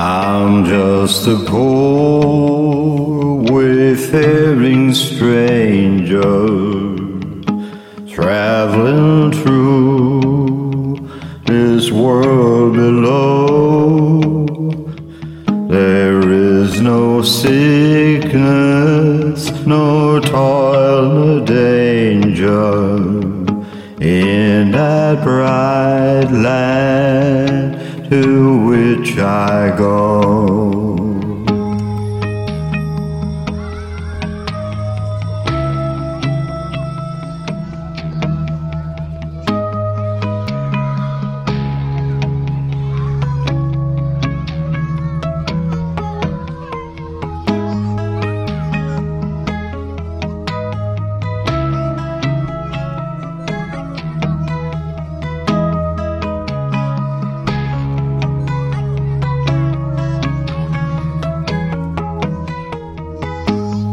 I'm just a poor wayfaring stranger traveling through this world below. There is no sickness, no toil, no danger in that bright to which I go.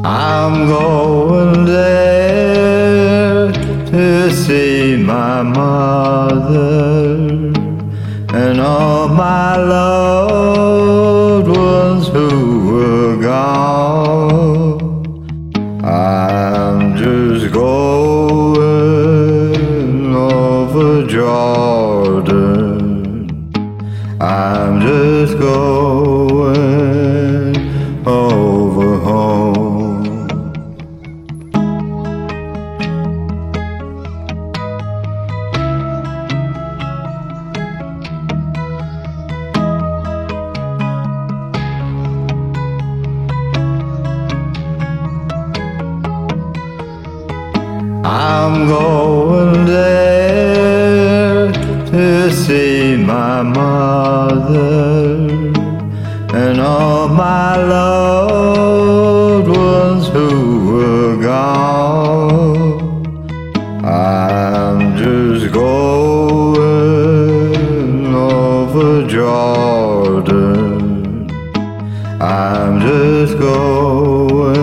I'm going there to see my mother and all my loved ones who were gone. I'm just going over Jordan. I'm just going I'm going there to see my mother and all my loved ones who were gone. I'm just going over Jordan. I'm just going